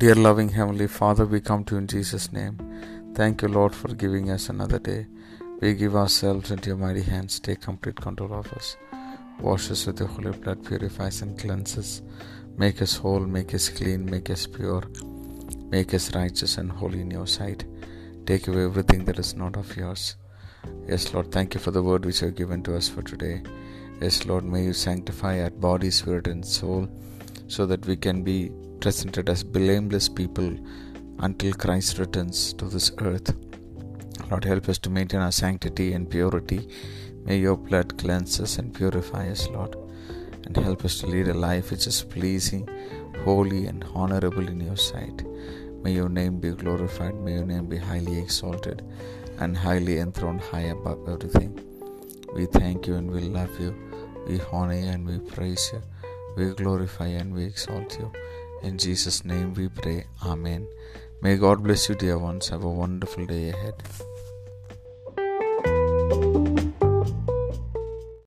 Dear loving Heavenly Father, we come to you in Jesus' name. Thank you, Lord, for giving us another day. We give ourselves into your mighty hands. Take complete control of us. Wash us with your holy blood, purifies and cleanses. Make us whole, make us clean, make us pure, make us righteous and holy in your sight. Take away everything that is not of yours. Yes, Lord, thank you for the word which you have given to us for today. Yes, Lord, may you sanctify our body, spirit, and soul so that we can be presented as blameless people until Christ returns to this earth. Lord, help us to maintain our sanctity and purity. May your blood cleanse us and purify us, Lord, and help us to lead a life which is pleasing, holy, and honorable in your sight. May your name be glorified, may your name be highly exalted and highly enthroned high above everything. We thank you and we love you. We honor you and we praise you. We glorify and we exalt you. In Jesus' name we pray. Amen. May God bless you, dear ones. Have a wonderful day ahead.